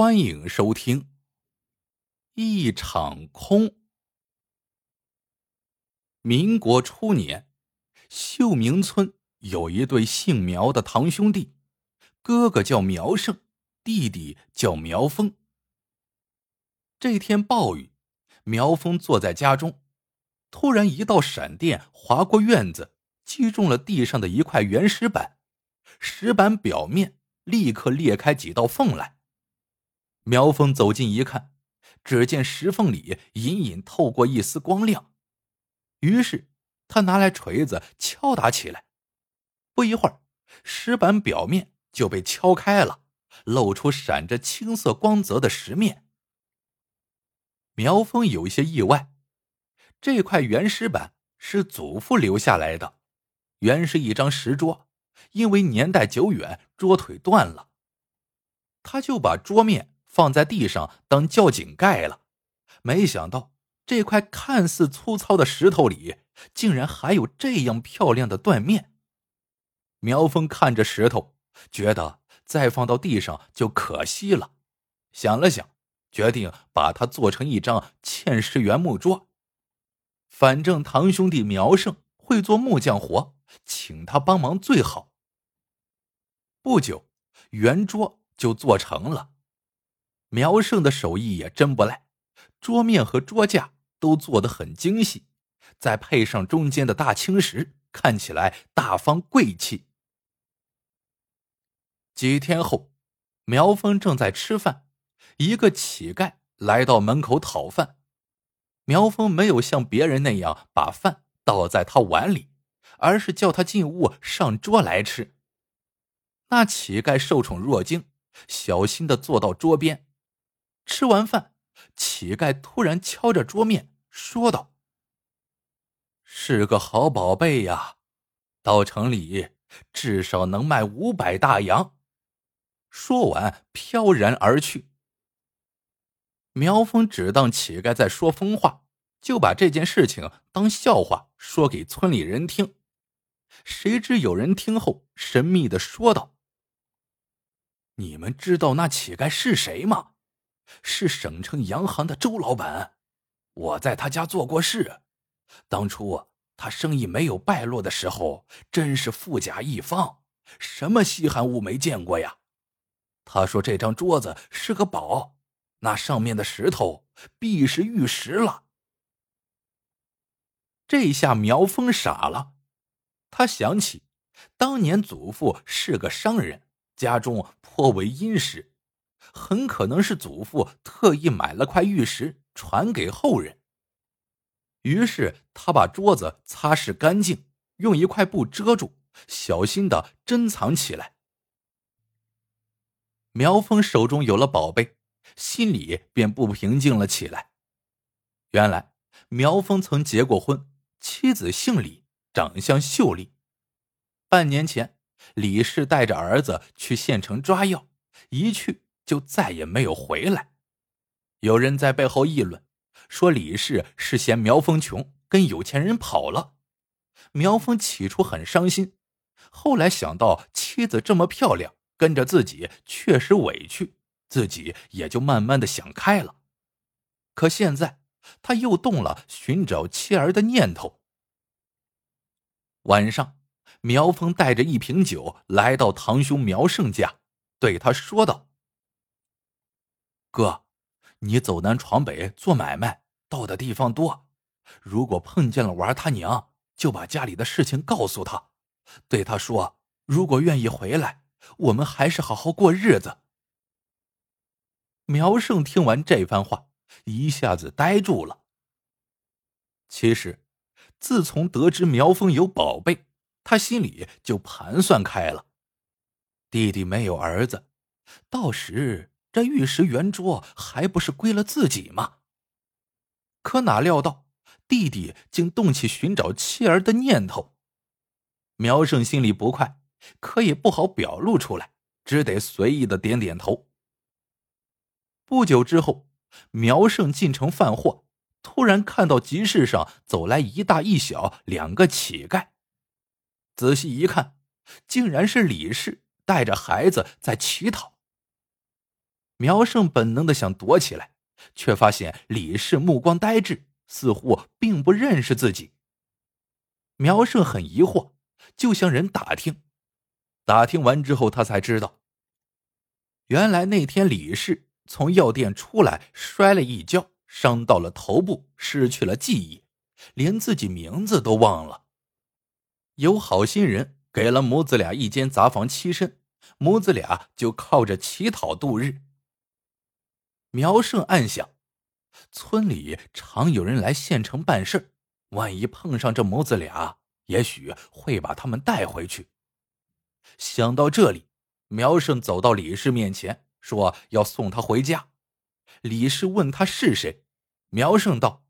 欢迎收听《一场空》。民国初年，秀明村有一对姓苗的堂兄弟，哥哥叫苗胜，弟弟叫苗峰。这天暴雨，苗峰坐在家中，突然一道闪电划过院子，击中了地上的一块原石板，石板表面立刻裂开几道缝来。苗峰走近一看，只见石缝里隐隐透过一丝光亮，于是他拿来锤子敲打起来。不一会儿，石板表面就被敲开了，露出闪着青色光泽的石面。苗峰有些意外，这块原石板是祖父留下来的，原是一张石桌，因为年代久远，桌腿断了，他就把桌面放在地上当窖井盖了。没想到这块看似粗糙的石头里，竟然还有这样漂亮的断面。苗峰看着石头，觉得再放到地上就可惜了，想了想。决定把它做成一张嵌石原木桌。反正堂兄弟苗胜会做木匠活，请他帮忙最好。不久，圆桌就做成了。苗胜的手艺也真不赖，桌面和桌架都做得很精细，再配上中间的大青石，看起来大方贵气。几天后，苗峰正在吃饭。一个乞丐来到门口讨饭，苗峰没有像别人那样把饭倒在他碗里，而是叫他进屋上桌来吃。那乞丐受宠若惊，小心的坐到桌边。吃完饭，乞丐突然敲着桌面说道：“是个好宝贝呀，到城里至少能卖五百大洋。”说完，飘然而去。苗峰只当乞丐在说疯话，就把这件事情当笑话说给村里人听。谁知有人听后神秘的说道：“你们知道那乞丐是谁吗？是省城洋行的周老板。我在他家做过事。当初他生意没有败落的时候，真是富甲一方，什么稀罕物没见过呀。他说这张桌子是个宝。”那上面的石头必是玉石了。这下苗峰傻了，他想起当年祖父是个商人，家中颇为殷实，很可能是祖父特意买了块玉石传给后人。于是他把桌子擦拭干净，用一块布遮住，小心的珍藏起来。苗峰手中有了宝贝。心里便不平静了起来。原来苗峰曾结过婚，妻子姓李，长相秀丽。半年前，李氏带着儿子去县城抓药，一去就再也没有回来。有人在背后议论，说李氏是嫌苗峰穷，跟有钱人跑了。苗峰起初很伤心，后来想到妻子这么漂亮，跟着自己确实委屈。自己也就慢慢的想开了，可现在他又动了寻找妻儿的念头。晚上，苗峰带着一瓶酒来到堂兄苗胜家，对他说道：“哥，你走南闯北做买卖，到的地方多，如果碰见了玩他娘，就把家里的事情告诉他，对他说，如果愿意回来，我们还是好好过日子。”苗胜听完这番话，一下子呆住了。其实，自从得知苗峰有宝贝，他心里就盘算开了。弟弟没有儿子，到时这玉石圆桌还不是归了自己吗？可哪料到弟弟竟动起寻找妻儿的念头。苗胜心里不快，可也不好表露出来，只得随意的点点头。不久之后，苗胜进城贩货，突然看到集市上走来一大一小两个乞丐。仔细一看，竟然是李氏带着孩子在乞讨。苗胜本能的想躲起来，却发现李氏目光呆滞，似乎并不认识自己。苗胜很疑惑，就向人打听。打听完之后，他才知道，原来那天李氏从药店出来，摔了一跤，伤到了头部，失去了记忆，连自己名字都忘了。有好心人给了母子俩一间杂房栖身，母子俩就靠着乞讨度日。苗胜暗想，村里常有人来县城办事，万一碰上这母子俩，也许会把他们带回去。想到这里，苗胜走到李氏面前，说要送他回家。李氏问他是谁，苗胜道：“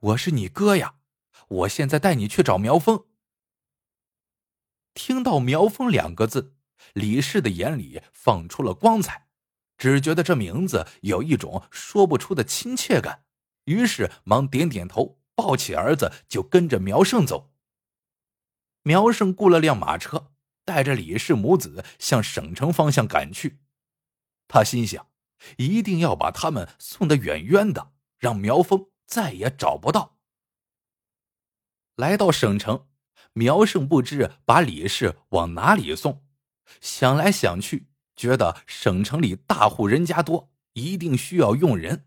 我是你哥呀，我现在带你去找苗峰。”听到“苗峰”两个字，李氏的眼里放出了光彩。只觉得这名字有一种说不出的亲切感，于是忙点点头，抱起儿子就跟着苗胜走。苗胜雇了辆马车，带着李氏母子向省城方向赶去。他心想，一定要把他们送得远远的，让苗峰再也找不到。来到省城，苗胜不知把李氏往哪里送，想来想去。觉得省城里大户人家多，一定需要用人，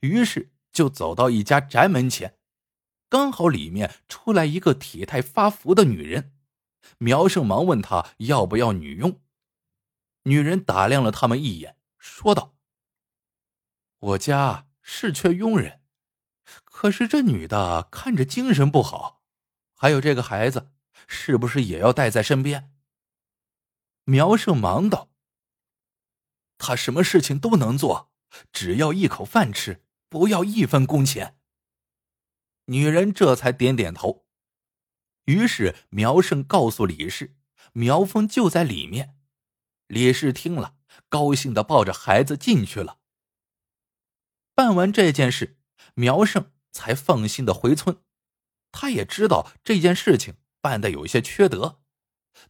于是就走到一家宅门前，刚好里面出来一个体态发福的女人。苗胜忙问她要不要女佣，女人打量了他们一眼，说道：“我家是缺佣人，可是这女的看着精神不好，还有这个孩子，是不是也要带在身边？”苗胜忙道。他什么事情都能做，只要一口饭吃，不要一分工钱。女人这才点点头。于是苗胜告诉李氏，苗峰就在里面。李氏听了，高兴的抱着孩子进去了。办完这件事，苗胜才放心的回村。他也知道这件事情办的有些缺德，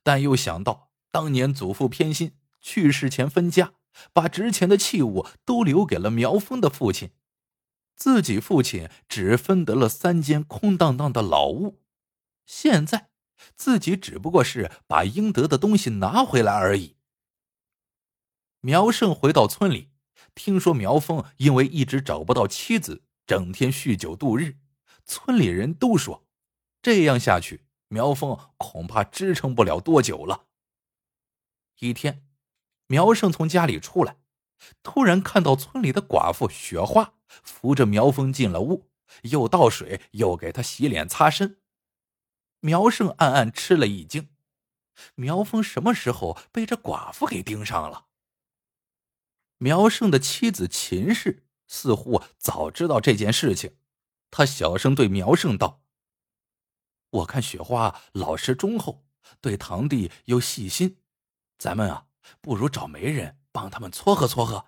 但又想到当年祖父偏心，去世前分家。把值钱的器物都留给了苗峰的父亲，自己父亲只分得了三间空荡荡的老屋。现在自己只不过是把应得的东西拿回来而已。苗胜回到村里，听说苗峰因为一直找不到妻子，整天酗酒度日，村里人都说，这样下去，苗峰恐怕支撑不了多久了。一天。苗胜从家里出来，突然看到村里的寡妇雪花扶着苗峰进了屋，又倒水，又给他洗脸擦身。苗胜暗暗吃了一惊，苗峰什么时候被这寡妇给盯上了？苗胜的妻子秦氏似乎早知道这件事情，他小声对苗胜道：“我看雪花老实忠厚，对堂弟又细心，咱们啊。”不如找媒人帮他们撮合撮合。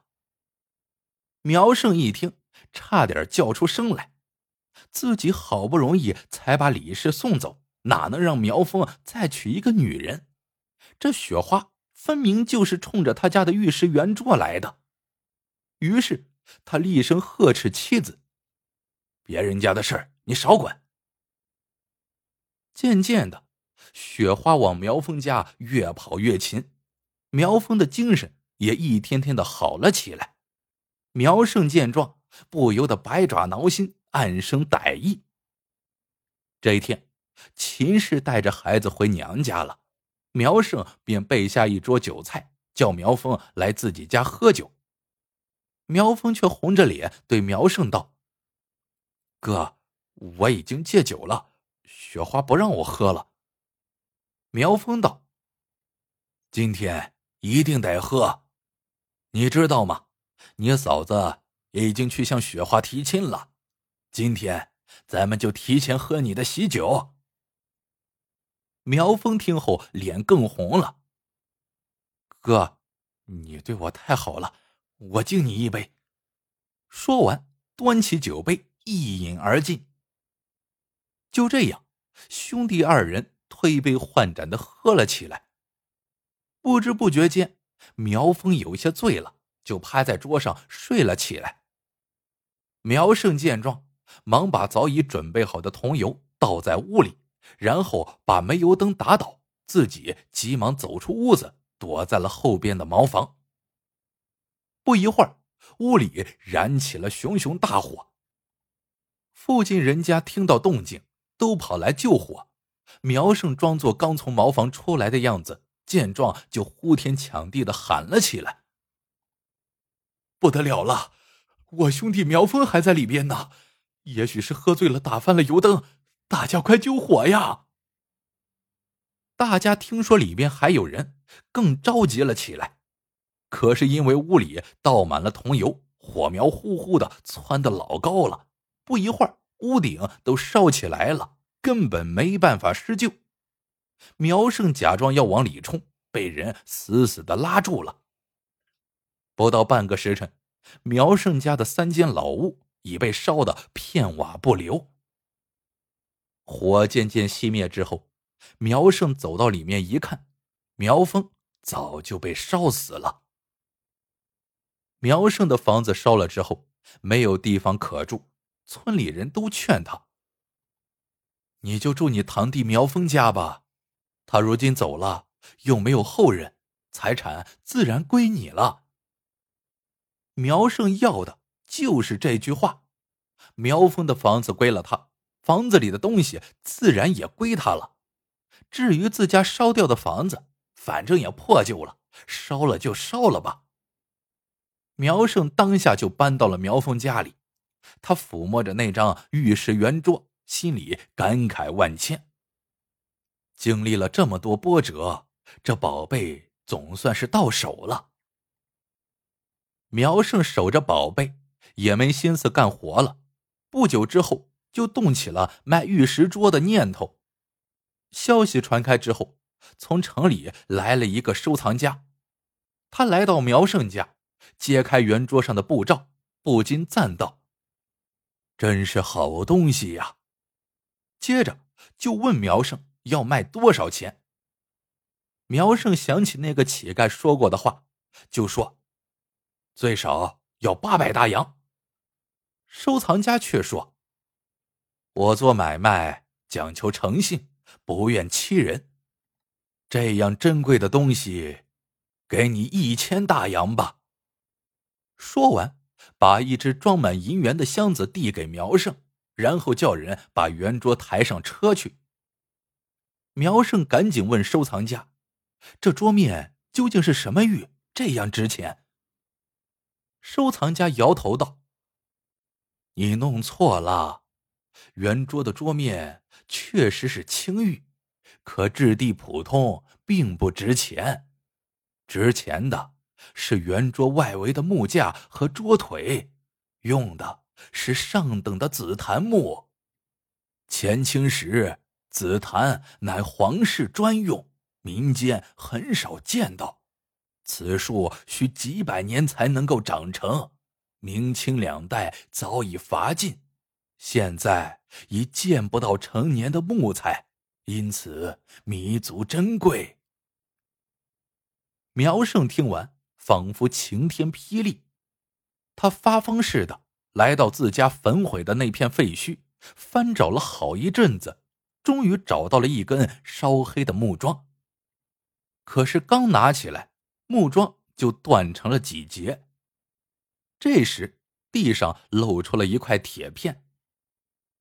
苗胜一听，差点叫出声来。自己好不容易才把李氏送走，哪能让苗峰再娶一个女人？这雪花分明就是冲着他家的玉石圆桌来的。于是他厉声呵斥妻子：“别人家的事儿你少管。”渐渐的，雪花往苗峰家越跑越勤。苗峰的精神也一天天的好了起来。苗胜见状，不由得百爪挠心，暗生歹意。这一天，秦氏带着孩子回娘家了，苗胜便备下一桌酒菜，叫苗峰来自己家喝酒。苗峰却红着脸对苗胜道：“哥，我已经戒酒了，雪花不让我喝了。”苗峰道：“今天。”一定得喝，你知道吗？你嫂子已经去向雪花提亲了。今天咱们就提前喝你的喜酒。苗峰听后脸更红了。哥，你对我太好了，我敬你一杯。说完，端起酒杯一饮而尽。就这样，兄弟二人推杯换盏的喝了起来。不知不觉间，苗峰有些醉了，就趴在桌上睡了起来。苗胜见状，忙把早已准备好的桐油倒在屋里，然后把煤油灯打倒，自己急忙走出屋子，躲在了后边的茅房。不一会儿，屋里燃起了熊熊大火。附近人家听到动静，都跑来救火。苗胜装作刚从茅房出来的样子，见状就呼天抢地的喊了起来：“不得了了！我兄弟苗峰还在里边呢，也许是喝醉了，打翻了油灯。大家快救火呀！”大家听说里边还有人，更着急了起来。可是因为屋里倒满了桐油，火苗呼呼的窜得老高了，不一会儿屋顶都烧起来了，根本没办法施救。苗胜假装要往里冲，被人死死的拉住了。不到半个时辰，苗胜家的三间老屋已被烧得片瓦不留。火渐渐熄灭之后，苗胜走到里面一看，苗峰早就被烧死了。苗胜的房子烧了之后，没有地方可住，村里人都劝他：“你就住你堂弟苗峰家吧，他如今走了，又没有后人，财产自然归你了。”苗胜要的就是这句话，苗峰的房子归了他，房子里的东西自然也归他了。至于自家烧掉的房子，反正也破旧了，烧了就烧了吧。苗胜当下就搬到了苗峰家里，他抚摸着那张玉石圆桌，心里感慨万千。经历了这么多波折，这宝贝总算是到手了。苗胜守着宝贝，也没心思干活了。不久之后，就动起了卖玉石桌的念头。消息传开之后，从城里来了一个收藏家，他来到苗胜家。揭开圆桌上的布罩，不禁赞道：“真是好东西呀！”接着就问苗胜要卖多少钱。苗胜想起那个乞丐说过的话，就说：“最少要八百大洋。”收藏家却说：“我做买卖讲求诚信，不愿欺人。这样珍贵的东西，给你一千大洋吧。”说完，把一只装满银元的箱子递给苗胜，然后叫人把圆桌抬上车去。苗胜赶紧问收藏家：“这桌面究竟是什么玉，这样值钱？”收藏家摇头道：“你弄错了，圆桌的桌面确实是青玉，可质地普通，并不值钱。值钱的。”是圆桌外围的木架和桌腿，用的是上等的紫檀木。前清时，紫檀乃皇室专用，民间很少见到。此树需几百年才能够长成，明清两代早已伐尽，现在已见不到成年的木材，因此弥足珍贵。苗胜听完。仿佛晴天霹雳，他发疯似的来到自家焚毁的那片废墟，翻找了好一阵子，终于找到了一根烧黑的木桩。可是刚拿起来，木桩就断成了几节。这时地上露出了一块铁片，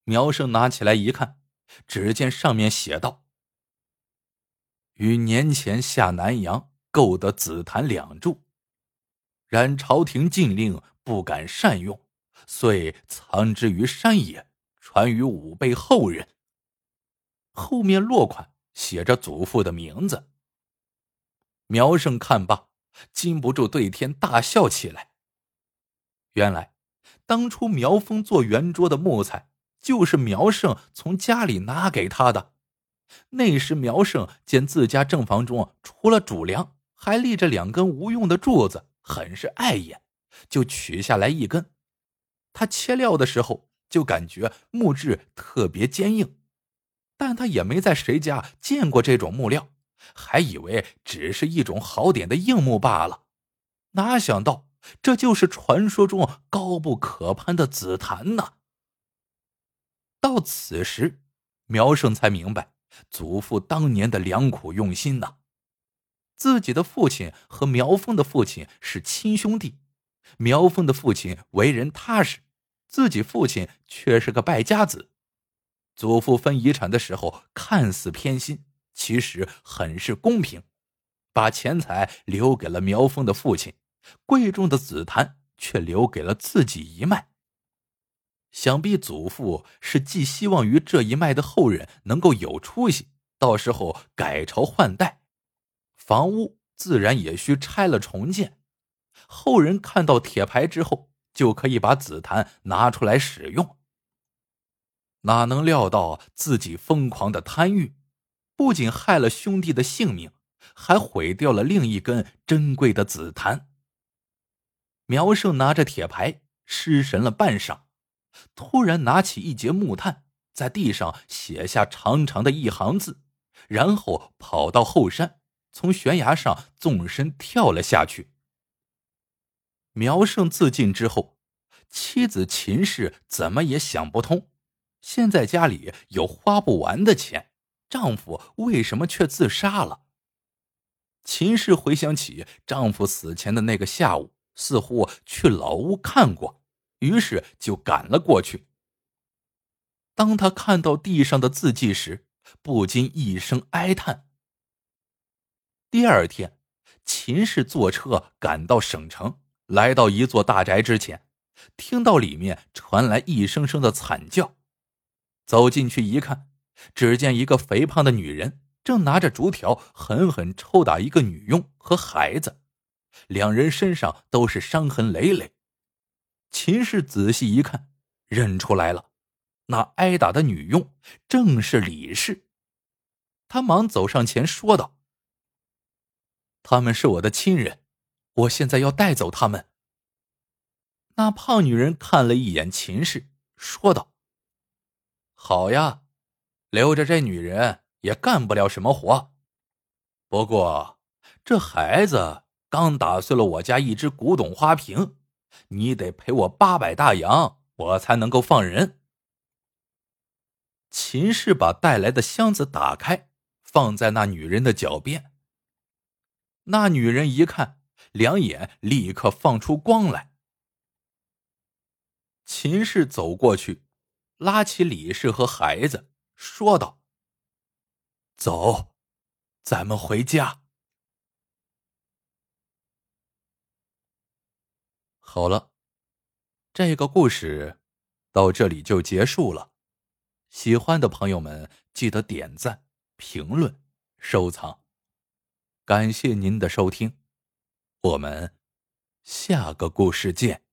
苗生拿起来一看，只见上面写道：“于年前下南洋购得紫檀两柱。”然朝廷禁令，不敢善用，遂藏之于山野，传于吾辈后人。后面落款写着祖父的名字。苗胜看罢，禁不住对天大笑起来。原来，当初苗峰做圆桌的木材，就是苗胜从家里拿给他的。那时苗胜见自家正房中除了主梁，还立着两根无用的柱子。很是碍眼，就取下来一根。他切料的时候就感觉木质特别坚硬，但他也没在谁家见过这种木料，还以为只是一种好点的硬木罢了。哪想到这就是传说中高不可攀的紫檀呢！到此时，苗胜才明白祖父当年的良苦用心呐。自己的父亲和苗峰的父亲是亲兄弟，苗峰的父亲为人踏实，自己父亲却是个败家子。祖父分遗产的时候看似偏心，其实很是公平，把钱财留给了苗峰的父亲。贵重的紫檀却留给了自己一脉。想必祖父是寄希望于这一脉的后人能够有出息，到时候改朝换代，房屋自然也需拆了重建。后人看到铁牌之后，就可以把紫檀拿出来使用。哪能料到自己疯狂的贪欲，不仅害了兄弟的性命，还毁掉了另一根珍贵的紫檀。苗胜拿着铁牌失神了半晌，突然拿起一截木炭，在地上写下长长的一行字，然后跑到后山，从悬崖上纵身跳了下去。苗胜自尽之后，妻子秦氏怎么也想不通，现在家里有花不完的钱，丈夫为什么却自杀了？秦氏回想起丈夫死前的那个下午。似乎去老屋看过，于是就赶了过去。当他看到地上的字迹时，不禁一声哀叹。第二天，秦氏坐车赶到省城，来到一座大宅之前，听到里面传来一声声的惨叫。走进去一看，只见一个肥胖的女人正拿着竹条狠狠抽打一个女佣和孩子。两人身上都是伤痕累累，秦氏仔细一看，认出来了，那挨打的女佣正是李氏。他忙走上前说道：“他们是我的亲人，我现在要带走他们。”那胖女人看了一眼秦氏，说道：“好呀，留着这女人也干不了什么活，不过这孩子……”刚打碎了我家一只古董花瓶，你得赔我八百大洋，我才能够放人。秦氏把带来的箱子打开，放在那女人的脚边。那女人一看，两眼立刻放出光来。秦氏走过去，拉起李氏和孩子，说道：“走，咱们回家。”好了，这个故事到这里就结束了。喜欢的朋友们记得点赞、评论、收藏，感谢您的收听，我们下个故事见。